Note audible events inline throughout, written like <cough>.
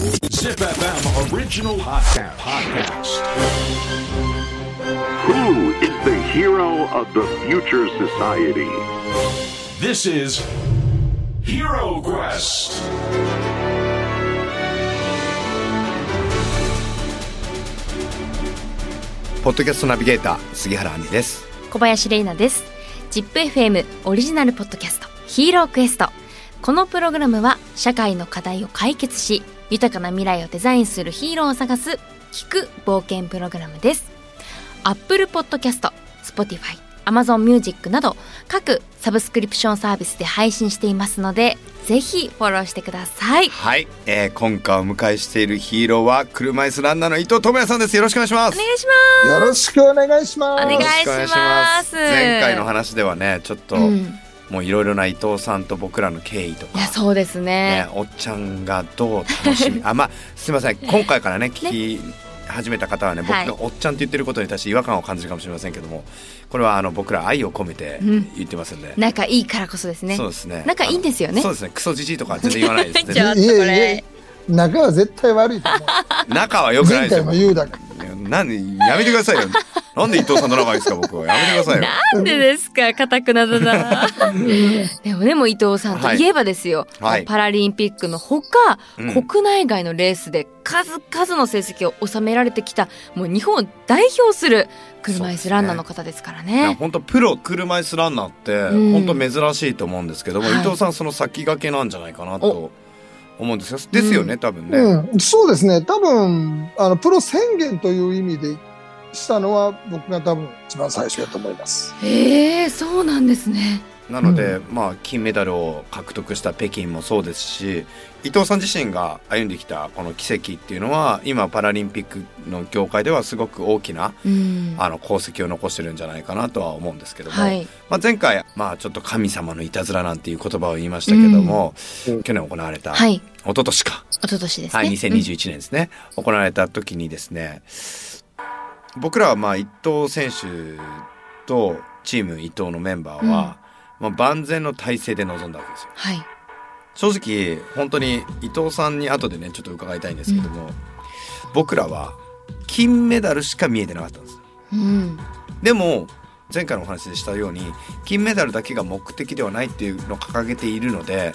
ZipFM Original Podcast. Podcast. Who is the hero of the future society? This is Hero Quest. ポッドキャストナビゲーター杉原杏里です小林玲奈です ZIPFM オリジナルポッドキャストヒーロークエストこのプログラムは社会の課題を解決し豊かな未来をデザインするヒーローを探す聞く冒険プログラムです。Apple Podcast、Spotify、Amazon Music など各サブスクリプションサービスで配信していますのでぜひフォローしてください。はい、えー、今回お迎えしているヒーローは車椅子ランナーの伊藤智也さんです。よろしくお願いします。お願いします。よろしくお願いします。お願いします。前回の話ではねちょっと、うんもういろいろな伊藤さんと僕らの経緯とか。いやそうですね。ね、おっちゃんがどう楽しみ。あまあすみません。<laughs> 今回からね聞き始めた方はね僕はい。がおっちゃんって言ってることに対して違和感を感じるかもしれませんけどもこれはあの僕ら愛を込めてうん。言ってますんで、仲いいからこそですね。そうですね。仲いいんですよね。そうですね。クソじじいとかは全然言わないです <laughs> ちょっとこれ。え仲は絶対悪いと思う。仲は良くないですよ。前回も言うだけ。いやなんやめてくださいよ。なんで伊藤さんと仲いいですか僕は。やめてくださいよ。なんでですか、固くなだな。<laughs> でもでも伊藤さんとい。えばですよ、はい。パラリンピックのほか、うん。国内外のレースで数々の成績を収められてきた、もう日本を代表する車椅子ランナーの方ですからね。本当プロ車椅子ランナーってうん。本当珍しいと思うんですけども、はい。伊藤さんその先駆けなんじゃないかなと思うんですよですよね、多分ね、うん、そうですね。多分、あの、プロ宣言という意味でしたのは僕が多分一番最初だと思います。ええそうなんですね。なので、まあ金メダルを獲得した北京もそうですし伊藤さん自身が歩んできたこの奇跡っていうのは今パラリンピックの業界ではすごく大きなうん。あの功績を残してるんじゃないかなとは思うんですけども、はい。まあ、前回、まあ、ちょっと神様のいたずらなんていう言葉を言いましたけども、うん去年行われた、はい。一昨年か、一昨年ですね。はい、2021年ですね、行われた時にですね僕らはまあ伊藤選手とチーム伊藤のメンバーは、まあ、万全の体制で臨んだわけですよ。はい。正直本当に伊藤さんに後でねちょっと伺いたいんですけども、僕らは金メダルしか見えてなかったんです。うん。でも前回のお話でしたように金メダルだけが目的ではないっていうのを掲げているので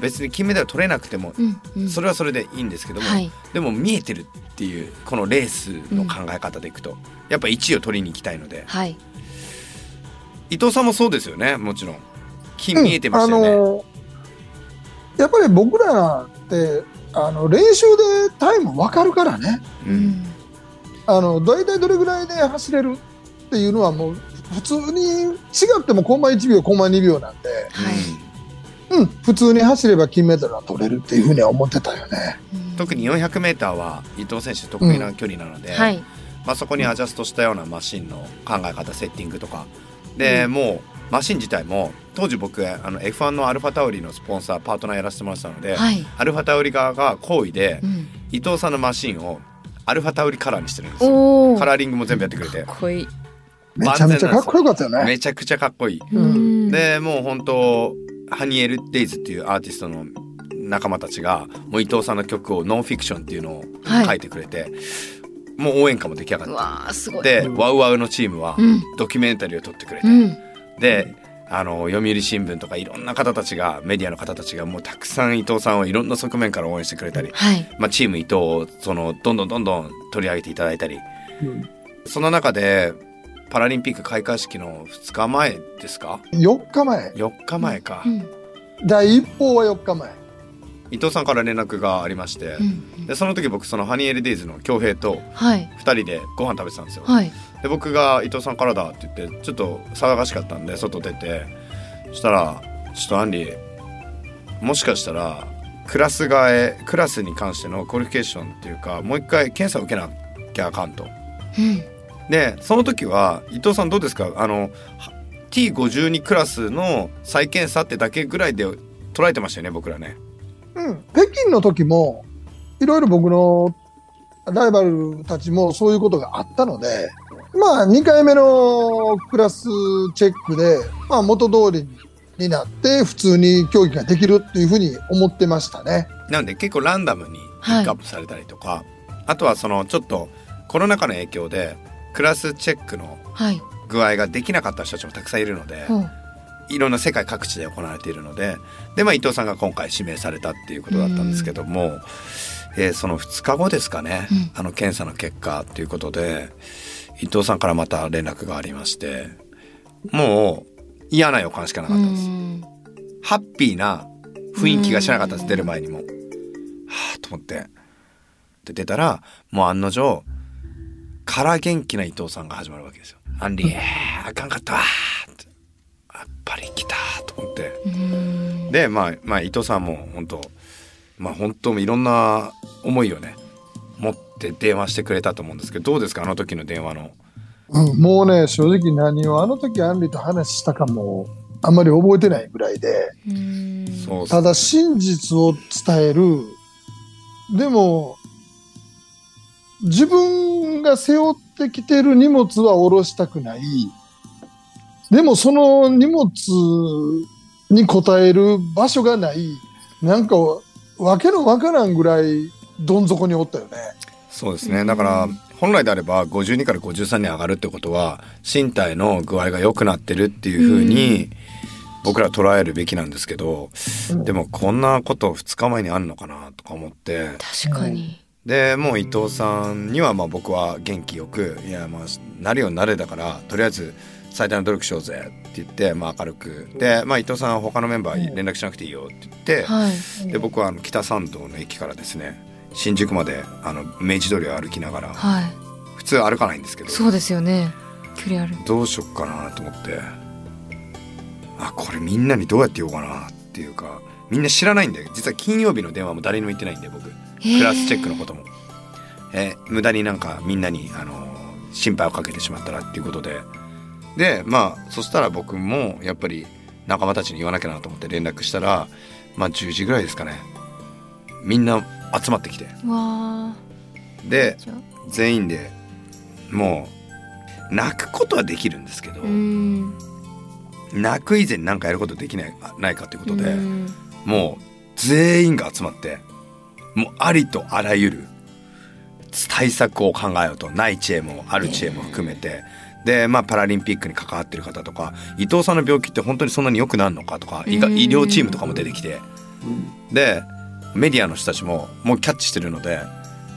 別に金メダル取れなくてもうん。うん。それはそれでいいんですけども、はい。でも見えてるっていうこのレースの考え方でいくと、やっぱ1位を取りに行きたいのではい。伊藤さんもそうですよねもちろん金見えてましたよね、あの、やっぱり僕らって、あの、練習でタイム分かるからね。ううんん。あの、大体どれぐらいで走れるっていうのはもう、普通に違ってもコンマ1秒、コンマ2秒なんで、はい。うん、普通に走れば金メダルは取れるっていうふうには思ってたよね。うん特に 400m は伊藤選手得意な距離なので、はい。まあ、そこにアジャストしたようなマシンの考え方セッティングとかで、もうマシン自体も当時僕あの F1 のアルファタオリのスポンサーパートナーやらせてもらってたので、はい。アルファタオリ側が好意でうん。伊藤さんのマシンをアルファタオリカラーにしてるんですよ。カラーリングも全部やってくれてかっこいい。めちゃめちゃかっこよかったよね。めちゃくちゃかっこいい、うんでもう本当ハニエル・デイズっていうアーティストの仲間たちがもう伊藤さんの曲をノンフィクションっていうのをはい書いてくれて、もう応援歌も出来上がうっわーすごい。てで、ワウワウのチームはうん。ドキュメンタリーを撮ってくれて、うん。であの読売新聞とかいろんな方たちがメディアの方たちがもうたくさん伊藤さんをいろんな側面から応援してくれたり、はい。まあ、チーム伊藤をそのどんどんどんどん取り上げていただいたりうんその中でパラリンピック開会式の2日前ですか？4日前。4日前か、うん。第一報は4日前。伊藤さんから連絡がありまして、うん。でその時僕その Honey L Days の恭平とはい。2人でご飯食べてたんですよ、はい。で僕が伊藤さんからだって言ってちょっと騒がしかったんで外出てそしたら「ちょっとアンリもしかしたらクラス替えクラスに関してのクオリフィケーションっていうかもう一回検査を受けなきゃあかんと。うん。でその時は伊藤さんどうですか？あのは T52 クラスの再検査ってだけぐらいで捉えてましたよね僕らね。うん。北京の時も、いろいろ僕のライバルたちもそういうことがあったので、まあ2回目のクラスチェックで、まあ元通りになって普通に競技ができるっていうふうに思ってましたね。なんで結構ランダムにピックアップされたりとか、あとはそのちょっとコロナ禍の影響でクラスチェックのはい具合ができなかった人たちもたくさんいるので、ほういろんな世界各地で行われているのでで、まあ、伊藤さんが今回指名されたっていうことだったんですけども、えーその2日後ですかね、うんあの検査の結果ということで伊藤さんからまた連絡がありましてもう嫌な予感しかなかったんです。うんハッピーな雰囲気がしなかったでうんす出る前にも。はあと思って。で出たらもう案の定から元気な伊藤さんが始まるわけですよ。アンリーあかんかったわーってやっぱり来たと思って。うんでまあまあ伊藤さんも本当まあ本当いろんな思いをね持って電話してくれたと思うんですけどどうですか？あの時の電話の。うんもうね、正直何をあの時アンリと話したかもあんまり覚えてないぐらいで、ただ真実を伝える。でも、自分が背負ってきてる荷物は下ろしたくない。でもその荷物に応える場所がない。なんか、わけのわからんぐらいどん底におったよね。そうですね。だから、本来であれば52から53に上がるってことは、身体の具合が良くなってるっていうふうに、僕ら捉えるべきなんですけど、でもこんなこと2日前にあるのかなとか思って、確かにで、もう伊藤さんにはまあ僕は元気よく、いやまあ、なるようになれだから、とりあえず最大の努力しようぜって言って、まあ明るく。で、まあ伊藤さんは他のメンバーに連絡しなくていいよって言って、はい。で僕はあの北参道の駅からですね新宿まであの明治通りを歩きながらはい。普通歩かないんですけどそうですよね。距離ある。どうしよっかなと思ってあこれみんなにどうやって言おうかなっていうかみんな知らないんで実は金曜日の電話も誰にも言ってないんで僕。クラスチェックのことも、えー無駄になんかみんなに、あのー心配をかけてしまったらっていうことででまあそしたら僕もやっぱり仲間たちに言わなきゃなと思って連絡したらまあ10時ぐらいですかね。みんな集まってきて。で全員でもう泣くことはできるんですけど、うん。泣く以前に何かやることできないないかっていうことで、うん。もう全員が集まってもうありとあらゆる対策を考えようとない知恵もある知恵も含めて、でまあパラリンピックに関わってる方とか伊藤さんの病気って本当にそんなに良くなるのかとか医療チームとかも出てきて。でメディアの人たちももうキャッチしてるので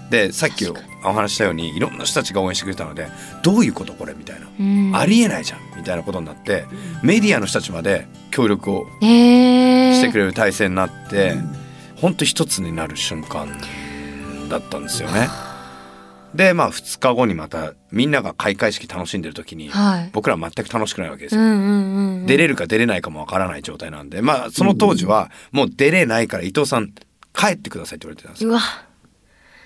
でさっきお話ししたようにいろんな人たちが応援してくれたのでどういうことこれみたいな、うん。ありえないじゃんみたいなことになってメディアの人たちまで協力をえー。してくれる体制になって、ほんと一つになる瞬間だったんですよね。でまあ2日後にまたみんなが開会式楽しんでる時に、はい僕らは全く楽しくないわけですよ。うんうんうんうん出れるか出れないかもわからない状態なんでまあその当時はもう出れないから伊藤さん帰ってくださいって言われてたんですよ。うわ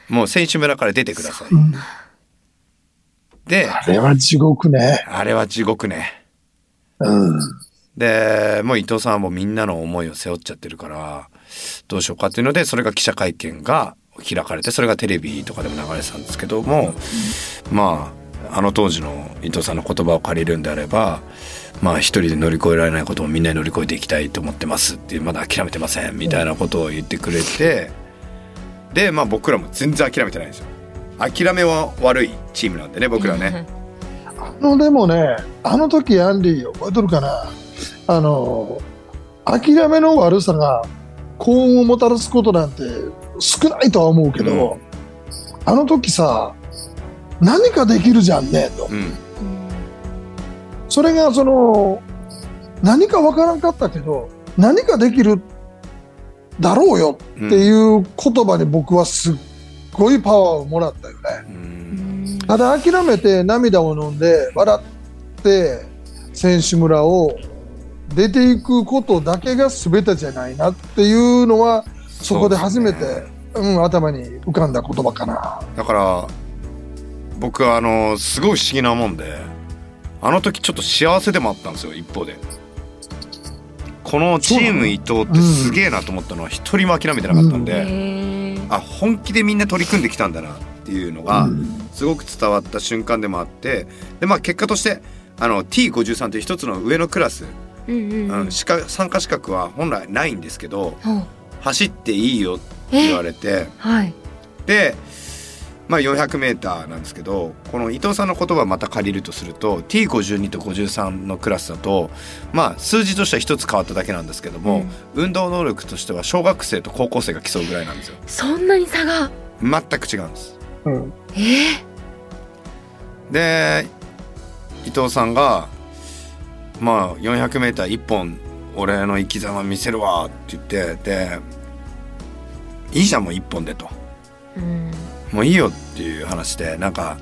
もう選手村から出てください。であれは地獄ね。あれは地獄ね。うん。でもう伊藤さんはもうみんなの思いを背負っちゃってるからどうしようかっていうのでそれが記者会見が開かれてそれがテレビとかでも流れてたんですけどもまああの当時の伊藤さんの言葉を借りるんであればまあ一人で乗り越えられないこともみんなで乗り越えていきたいと思ってますってまだ諦めてませんみたいなことを言ってくれてでまあ僕らも全然諦めてないんですよ諦めは悪いチームなんでね僕らねあの、でもね、あの時アンディ覚えとるかな。あの、諦めの悪さが幸運をもたらすことなんて少ないとは思うけど、あの時さ、何かできるじゃんね、と。うんそれがその、何かわからんかったけど、何かできるだろうようんっていう言葉に僕はすっごいパワーをもらったよね。うんただ諦めて涙を飲んで笑って選手村を出ていくことだけが全てじゃないなっていうのはそこで初めてそうねうん、頭に浮かんだ言葉かな。だから僕はあのすごい不思議なもんであの時ちょっと幸せでもあったんですよ一方で。このチーム伊藤ってすげえなと思ったのは一人も諦めてなかったんで、へーあ本気でみんな取り組んできたんだなっていうのがすごく伝わった瞬間でもあってでまあ結果としてあの T53 という一つの上のクラス、うんうんうん、参加資格は本来ないんですけど走っていいよって言われてはい。でまあ 400m なんですけどこの伊藤さんの言葉をまた借りるとすると T52 と53のクラスだとまあ数字としては一つ変わっただけなんですけども、運動能力としては小学生と高校生が競うぐらいなんですよ。そんなに差が？全く違うんです。うん。え？で伊藤さんがまあ 400m 一本俺の生き様見せるわって言ってでいいじゃんもう一本でと。ーうん。もういいよっていう話でなんか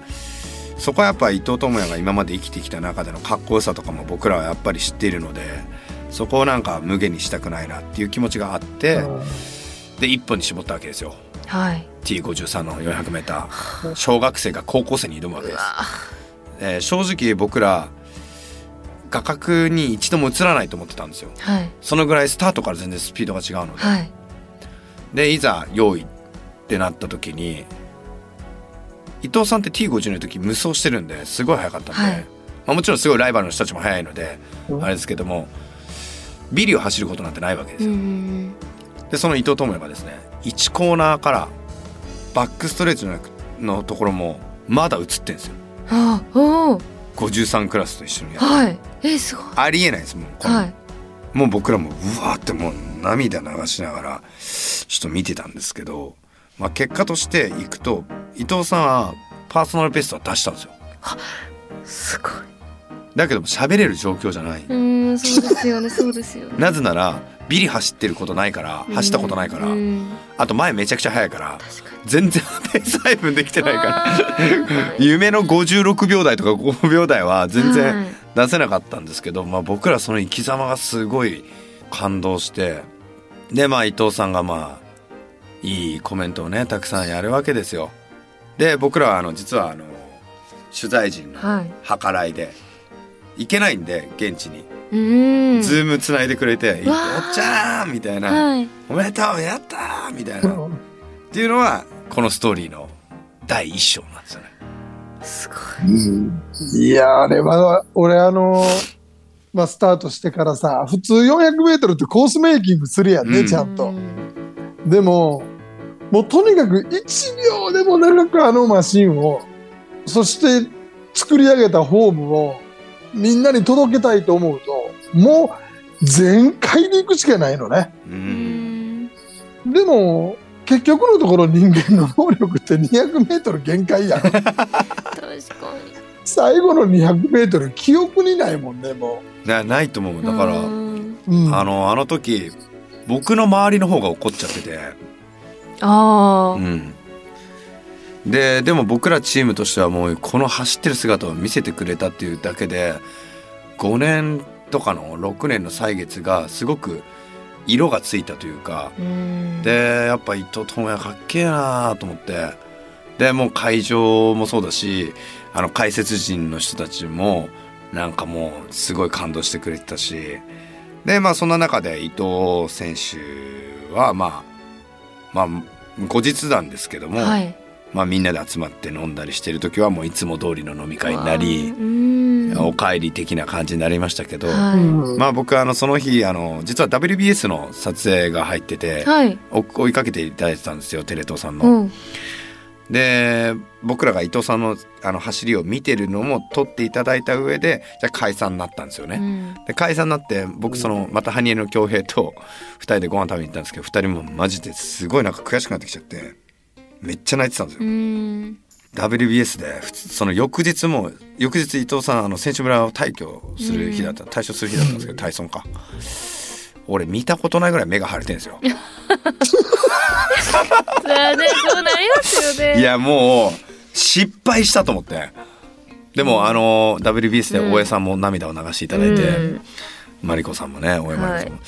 そこはやっぱ伊藤智也が今まで生きてきた中でのかっこよさとかも僕らはやっぱり知っているのでそこをなんか無限にしたくないなっていう気持ちがあってで一本に絞ったわけですよ。はい。T53 の 400m 小学生が高校生に挑むわけです。わ。えー正直僕ら画角に一度も映らないと思ってたんですよ。はい。そのぐらいスタートから全然スピードが違うので、はい。でいざ用意ってなった時に伊藤さんって T50 の時無双してるんですごい速かったんで、はい。まあ、もちろんすごいライバルの人たちも速いので、うん。あれですけどもビリを走ることなんてないわけですうよ、んでその伊藤智也がですね1コーナーからバックストレートののところもまだ映ってんですよ。あ53クラスと一緒にやって。はい。えすごい。ありえないですもう。はい。もう僕らもうわーってもう涙流しながらちょっと見てたんですけど、まあ、結果としていくと伊藤さんはパーソナルベストは出したんですよ。すごい。だけども喋れる状況じゃない、うんそうですよねそうですよね。なぜならビリ走ってることないから走ったことないから、うん。あと前めちゃくちゃ速いから全然ペース配分できてないから。<laughs> 夢の56秒台とか5秒台は全は然い。出せなかったんですけど、まあ、僕らその生き様がすごい感動してでまあ伊藤さんがまあいいコメントをねたくさんやるわけですよ。で僕らはあの実はあの取材陣のはい。計らいで行けないんで現地に、うんズームつないでくれて「伊藤わーちゃん!」みたいなはい「おめでとうやったー!」みたいなっていうのはこのストーリーの第一章なんですよね。すごいいや、あれは、俺あの、まあ、スタートしてからさ、普通400メートルってコースメイキングするやんね、うんちゃんとう。んでも、もうとにかく1秒でも長くあのマシンを、そして作り上げたフォームをみんなに届けたいと思うと、もう全開で行くしかないのね。でも、結局のところ人間の能力って200メートル限界やん。確か最後の200メートル記憶にないもんね、もなないと思う。にだからあのあの時僕の周りの方が怒っちゃってて、あーうん、ででも僕らチームとしてはもうこの走ってる姿を見せてくれたっていうだけで5年とかの6年の歳月がすごく色がついたというかうん。でやっぱ伊藤智也かっけえなと思って。でもう会場もそうだしあの解説陣の人たちもなんかもうすごい感動してくれてたし。でまあそんな中で伊藤選手はまあまあ後日なんですけども、はい。まあ、みんなで集まって飲んだりしてる時はもういつも通りの飲み会になりうんお帰り的な感じになりましたけど、はうん。まあ僕あのその日あの実は WBS の撮影が入っててい、はい。追追いかけていただいてたんですよテレ東さんの。うん。で僕らが伊藤さんのあの走りを見てるのも撮っていただいた上でじゃあ解散になったんですよね。うん。で解散になって僕そのまた羽生の恭平と2人でご飯食べに行ったんですけど2人もマジですごいなんか悔しくなってきちゃってめっちゃ泣いてたんですよ。うん WBS でその翌日も翌日伊藤さんあの選手村を退去する日だった、退所する日だったんですけど体操か。俺見たことないぐらい目が腫れてるんですよ。<laughs> それはねそうなりますよね。いやもう失敗したと思って。でもあの WBS で大江さんも涙を流していただいて、うんマリコさんもね大江マリコさんも、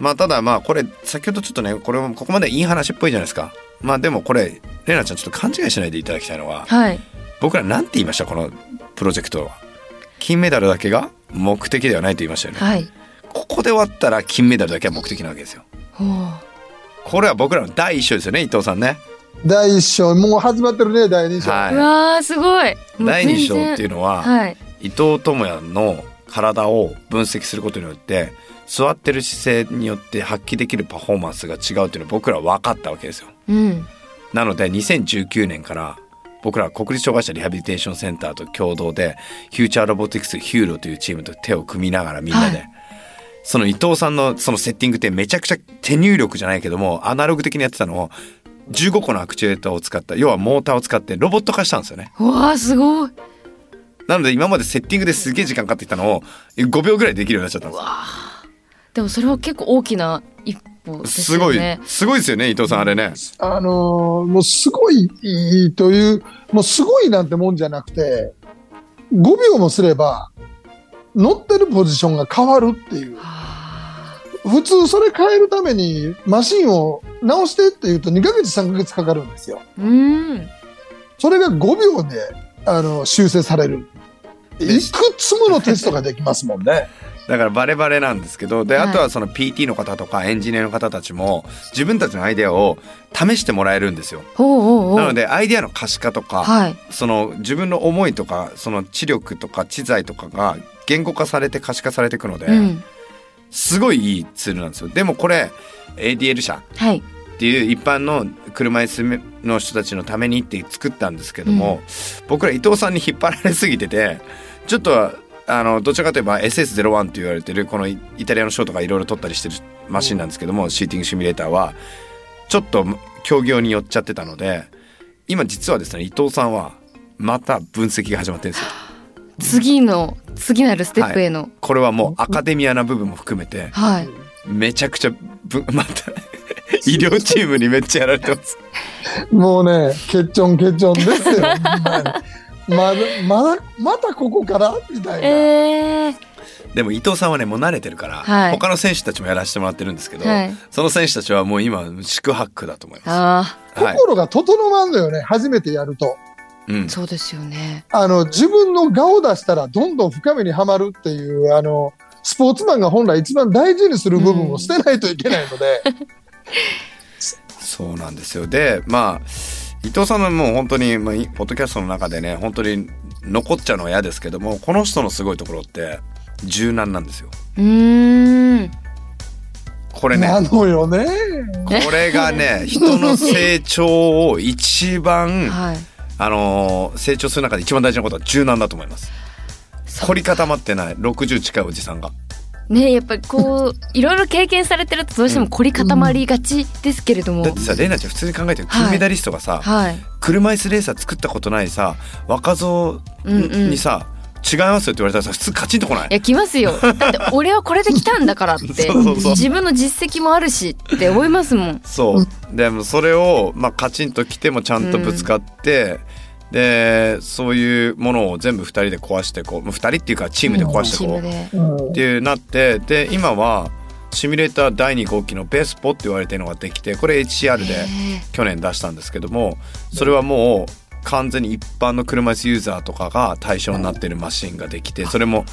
まあただまあこれ先ほどちょっとねこれもここまでいい話っぽいじゃないですか。まあでもこれレナちゃんちょっと勘違いしないでいただきたいのははい。僕らなんて言いましたこのプロジェクトは。金メダルだけが目的ではないと言いましたよね、はい。ここで終わったら金メダルだけは目的なわけですよ。ほう。これは僕らの第一章ですよね伊藤さんね。第一章、もう始まってるね、第二章。うはわーすごい。い第二章っていうののは、はい。伊藤智也の体を分析することによって座ってる姿勢によって発揮できるパフォーマンスが違うっていうのを僕らは分かったわけですよ。うん。なので2019年から僕ら国立障害者リハビリテーションセンターと共同でフューチャーロボティクス fuRo というチームと手を組みながらみんなで、はい。その伊藤さんのそのセッティングってめちゃくちゃ手入力じゃないけどもアナログ的にやってたのを15個のアクチュエーターを使った要はモーターを使ってロボット化したんですよね。うわあすごいなので今までセッティングですげえ時間かかってきたのを5秒ぐらいできるようになっちゃったんですよ。でもそれは結構大きな一歩ですすごいすごいですよね伊藤さんあれね。あのーもうすごいいいという、もうすごいなんてもんじゃなくて、5秒もすれば、乗ってるポジションが変わるっていう。普通それ変えるためにマシンを直してって言うと2ヶ月3ヶ月かかるんですよ。うーんそれが5秒であの修正される。いくつものテストができますもんね。だからバレバレなんですけどではい。あとはその PT の方とかエンジニアの方たちも自分たちのアイデアを試してもらえるんですよ。なのでアイデアの可視化とか、はい。その自分の思いとかその知力とか知財とかが言語化されて可視化されていくので、うん。すごいいいツールなんですよ。でもこれ ADL 社はい。っていう一般の車椅子の人たちのためにって作ったんですけども、僕ら伊藤さんに引っ張られすぎててちょっとあのどちらかといえば SS01 と言われてるこのイイタリアの賞とかいろいろ取ったりしてるマシンなんですけども、シーティングシミュレーターはちょっと競技用に寄っちゃってたので今実はですね伊藤さんはまた分析が始まってるんですよ。<gasps> 次の次なるステップへのこれはもうアカデミアな部分も含めてはい、めちゃくちゃぶ <laughs> また医療チームにめっちゃやられてます。<laughs> もうね、ケチョンケチョンですよ。まだ、まだ、またここから？みたいな。えー、でも伊藤さんはねもう慣れてるから、はい。他の選手たちもやらせてもらってるんですけど、はい。その選手たちはもう今宿泊だと思いまあす。はい、心が整わんのよね、初めてやると。うん。あ、そうですよね。あの、自分の顔を出したらどんどん深めにはまるっていう、あの、スポーツマンが本来一番大事にする部分を捨てないといけないので、<laughs> そうなんですよ。でまあ伊藤さんのもう本当に、まあ、いポッドキャストの中でね本当に残っちゃうのは嫌ですけどもこの人のすごいところって柔軟なんですよ。うーんこれねなのよね。これがね人の成長を一番、はいあのー成長する中で一番大事なことは柔軟だと思います。凝り固まってない60近いおじさんが。ねやっぱりこういろいろ経験されてるとどうしても凝り固まりがちですけれども、だってさレイナちゃん普通に考えてよ金メダリストがさ、はい。車椅子レーサー作ったことないさ若造うんうん。にさ、違いますよって言われたらさ普通カチンとこない？いや来ますよ。<laughs> だって俺はこれで来たんだからって自分の実績もあるしって思いますもんそうでもそれを、まあ、カチンと来てもちゃんとぶつかって、でそういうものを全部2人で壊してこう2人っていうかチームで壊してこう、っていうなってで今はシミュレーター第2号機のベースポって言われてるのができてこれ HCR でへ去年出したんですけどもそれはもう完全に一般の車椅子ユーザーとかが対象になってるマシンができてそれも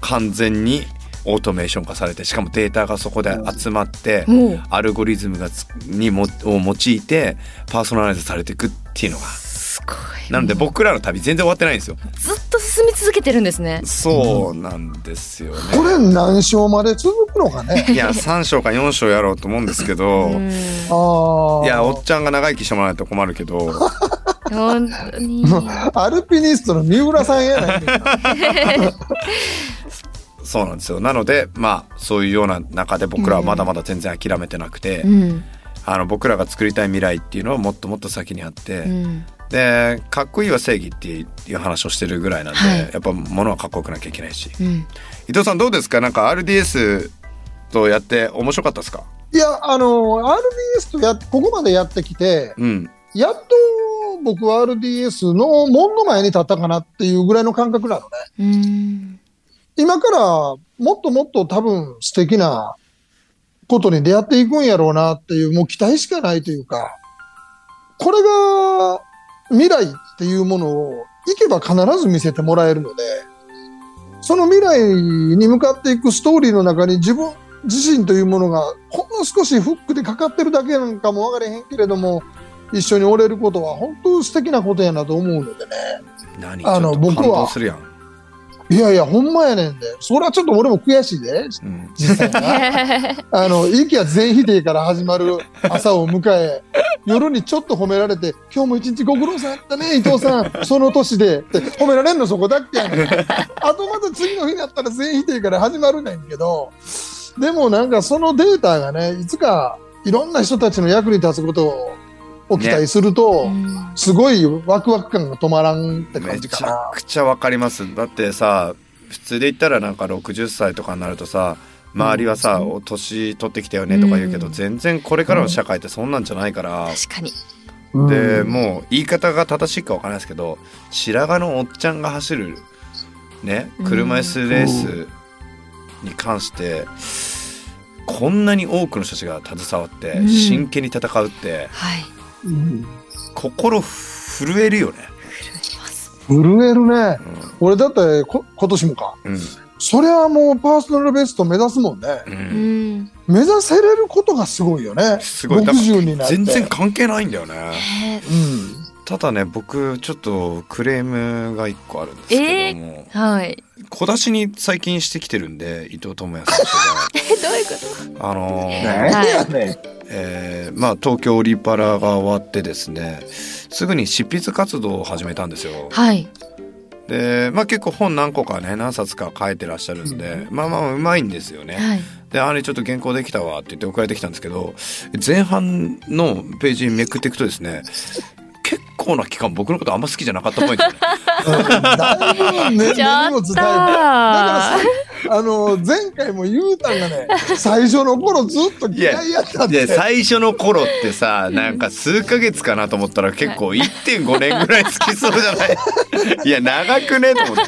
完全にオートメーション化されてしかもデータがそこで集まってアルゴリズムがつにもを用いてパーソナライズされていくっていうのがなので僕らの旅全然終わってないんですよ。ずっと進み続けてるんですね。そうなんですよね。これ何勝まで続くのかね。いや3章か4章やろうと思うんですけど。いやおっちゃんが長生きしてもらわないと困るけど。<laughs> 本当に。アルピニストの三浦さんやないそうなんですよ。なのでまあそういうような中で僕らはまだまだ全然諦めてなくて、うん。あの僕らが作りたい未来っていうのはもっともっと先にあって、うんでかっこいいは正義っていう話をしてるぐらいなんで、はい。やっぱ物はかっこよくなきゃいけないし。うん。伊藤さんどうですか？なんか RDS とやって面白かったですか？いや、あの、RDS とや、ここまでやってきて、うん。やっと僕は RDS の門の前に立ったかなっていうぐらいの感覚なのね。うん。今からもっともっと多分素敵なことに出会っていくんやろうなっていう、もう期待しかないというか、これが未来っていうものを行けば必ず見せてもらえるので、その未来に向かっていくストーリーの中に自分自身というものがほんの少しフックでかかってるだけなんかも分かれへんけれども、一緒におれることは本当素敵なことやなと思うのでね。何？あの僕は動するやん、いやいや、ほんまやねんで。それはちょっと俺も悔しいで、うん、実際な。あの、息は全否定から始まる朝を迎え、夜にちょっと褒められて、今日も一日ご苦労さんやったね、伊藤さん、その年で。って褒められんの？そこだけ？やねん。あとまた次の日になったら全員否定から始まるねんけど、でもなんかそのデータがね、いつかいろんな人たちの役に立つことを期待すると、うんすごいワクワク感が止まらんってめ感じちゃかな。くちゃわかります。だってさ普通で言ったらなんか60歳とかになるとさ周りはさ、お年取ってきたよねとか言うけど、うん。全然これからの社会ってそんなんじゃないから、確かに。うん。でもう言い方が正しいかわからないですけど白髪のおっちゃんが走るねうん。車椅子レースに関して、こんなに多くの人たちが携わってうん。真剣に戦うってはいうん心震えるよね。震えます震えるね。俺だってこ今年もか。うんそれはもうパーソナルベスト目指すもんね。うんうん目指せれることがすごいよね。すごいだから60になって。全然関係ないんだよね。ねうん。ただね僕ちょっとクレームが一個あるんですけども、はい小出しに最近してきてるんで伊藤智也選 <laughs> えどういうこ手があのーねん。えーまあ東京オリパラが終わってですねすぐに執筆活動を始めたんですよと。はいでまあ結構本何個かね何冊か書いてらっしゃるんで、まあまあうまいんですよね。はいであれちょっと原稿できたわって言って送られてきたんですけど前半のページめくっていくとですね結構な期間僕のことあんま好きじゃなかったっぽいんですよね。<laughs> うんだいぶね、ちょっと根に持つタイプ。だからさ、あの、前回も言うたんがね、最初の頃ずっと嫌いやったって。で最初の頃ってさなんか数ヶ月かなと思ったら結構1.5年ぐらい好きそうじゃない？<laughs> いや長くねと思っ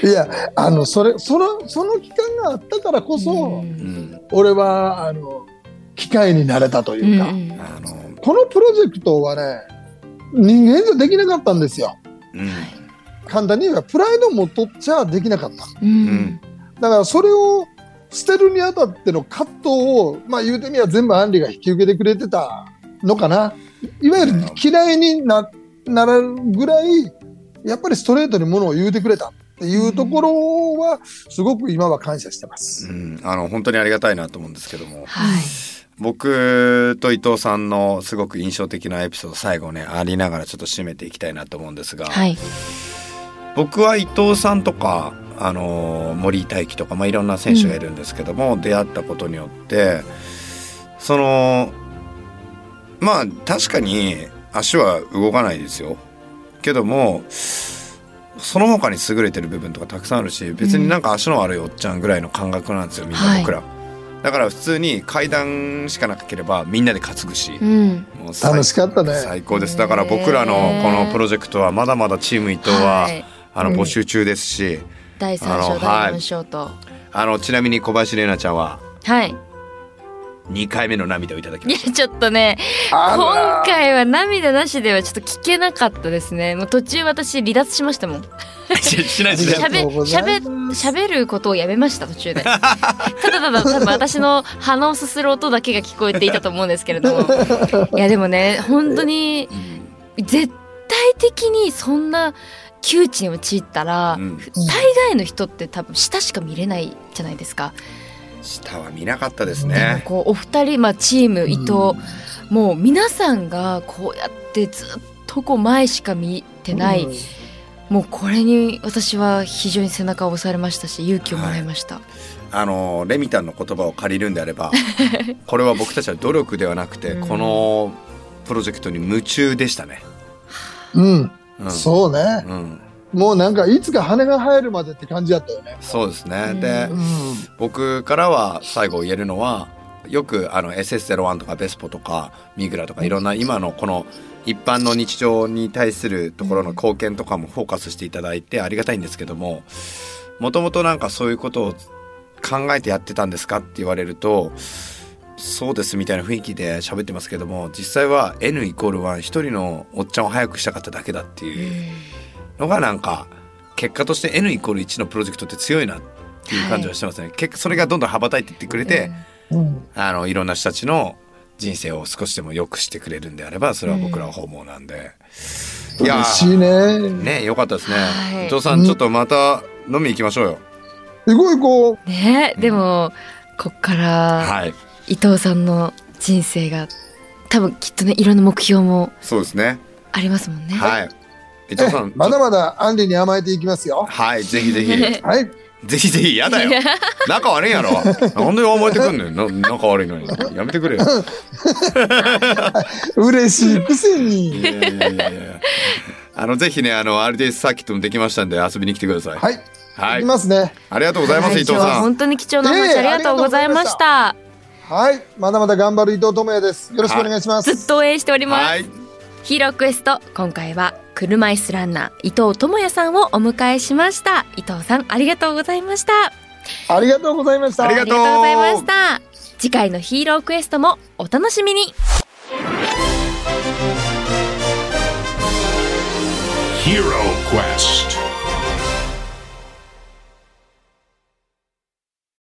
て。いや、あの、それ、その、その期間があったからこそ、うん俺は、あの、機会になれたというか、うんあのこのプロジェクトはね、人間じゃできなかったんですよ。うん簡単に言えば、プライドも取っちゃできなかった。うんうんだからそれを捨てるにあたっての葛藤を、まあ言うてみれば全部アンリが引き受けてくれてたのかな。いわゆる嫌いにななるぐらい、やっぱりストレートにものを言うてくれたっていうところは、すごく今は感謝してます。うん、あの本当にありがたいなと思うんですけどもはい僕と伊藤さんのすごく印象的なエピソード最後ねありながらちょっと締めていきたいなと思うんですが、はい。僕は伊藤さんとかあの森井大輝とか、まあ、いろんな選手がいるんですけども、出会ったことによってそのまあ確かに足は動かないですよ。けどもその他に優れてる部分とかたくさんあるし別になんか足の悪いおっちゃんぐらいの感覚なんですよみんな僕ら、だから普通に階段しかなければみんなで担ぐし、うん。もう最楽しかったね。最高です。だから僕らのこのプロジェクトはまだまだチーム伊藤は、はい。あの募集中ですし、第3章あの第4章と。あのちなみに小林玲奈ちゃんははい2回目の涙をいただきいやました。ちょっとねあ今ら回は涙なしではちょっと聞けなかったですね。もう途中私離脱しましたもん。しないしないしゃべることをやめました途中で。<laughs> ただただ多分私の鼻をすする音だけが聞こえていたと思うんですけれども。<laughs> いやでもね本当に絶対的にそんな窮地に陥ったら、うん。大概の人って多分下しか見れないじゃないですか。下は見なかったですでもねこうお二人、まあ、チーム伊藤、もう皆さんがこうやってずっとこう前しか見てない、もうこれに私は非常に背中を押されましたし勇気をもらいました。あのレミタンの言葉を借りるんであれば <laughs> これは僕たちは努力ではなくて、うん。このプロジェクトに夢中でしたね、うん、うん、そうね。うん、もうなんかいつか羽が生えるまでって感じだったよね。そうですね、うんでうん。僕からは最後言えるのはよくあの SS01 とかベスポとかミグラとかいろんな今のこの一般の日常に対するところの貢献とかもフォーカスしていただいてありがたいんですけどももともとなんかそういうことを考えてやってたんですかって言われるとそうですみたいな雰囲気で喋ってますけども実際は N イコール1一人のおっちゃんを早くしたかっただけだっていうのがなんか結果として N イコール1のプロジェクトって強いなっていう感じはしてますね、結果それがどんどん羽ばたいていってくれて、うん。あのいろんな人たちの人生を少しでも良くしてくれるんであればそれは僕らは訪問なんで、いや嬉しいね。ねよかったですね、はい。伊藤さん。ちょっとまた飲み行きましょうよ、行こう行こう。ね。でもこっからはい。伊藤さんの人生が多分きっとねいろんな目標もそうですね。ありますもんね。はい伊藤さんまだまだアンリに甘えていきますよ。はいぜひぜひ <laughs> はい。ぜひぜひやだよ仲悪いんやろなんで甘えてくんねんな仲悪いのにやめてくれよ <laughs> 嬉しいくせに。いやいやいやあのぜひねあの RDS サーキットもできましたんで遊びに来てくださいはい。はいますね。ありがとうございます、はい伊藤さん本当に貴重なお話ええありがとうございました。はい。まだまだ頑張る伊藤智也です。よろしくお願いします。ずっと応援しております。はいヒーロークエスト今回は車椅子ランナー伊藤智也さんをお迎えしました伊藤さんありがとうございましたありがとうございました。ありがとうございました次回のヒーロークエストもお楽しみに Hero Quest.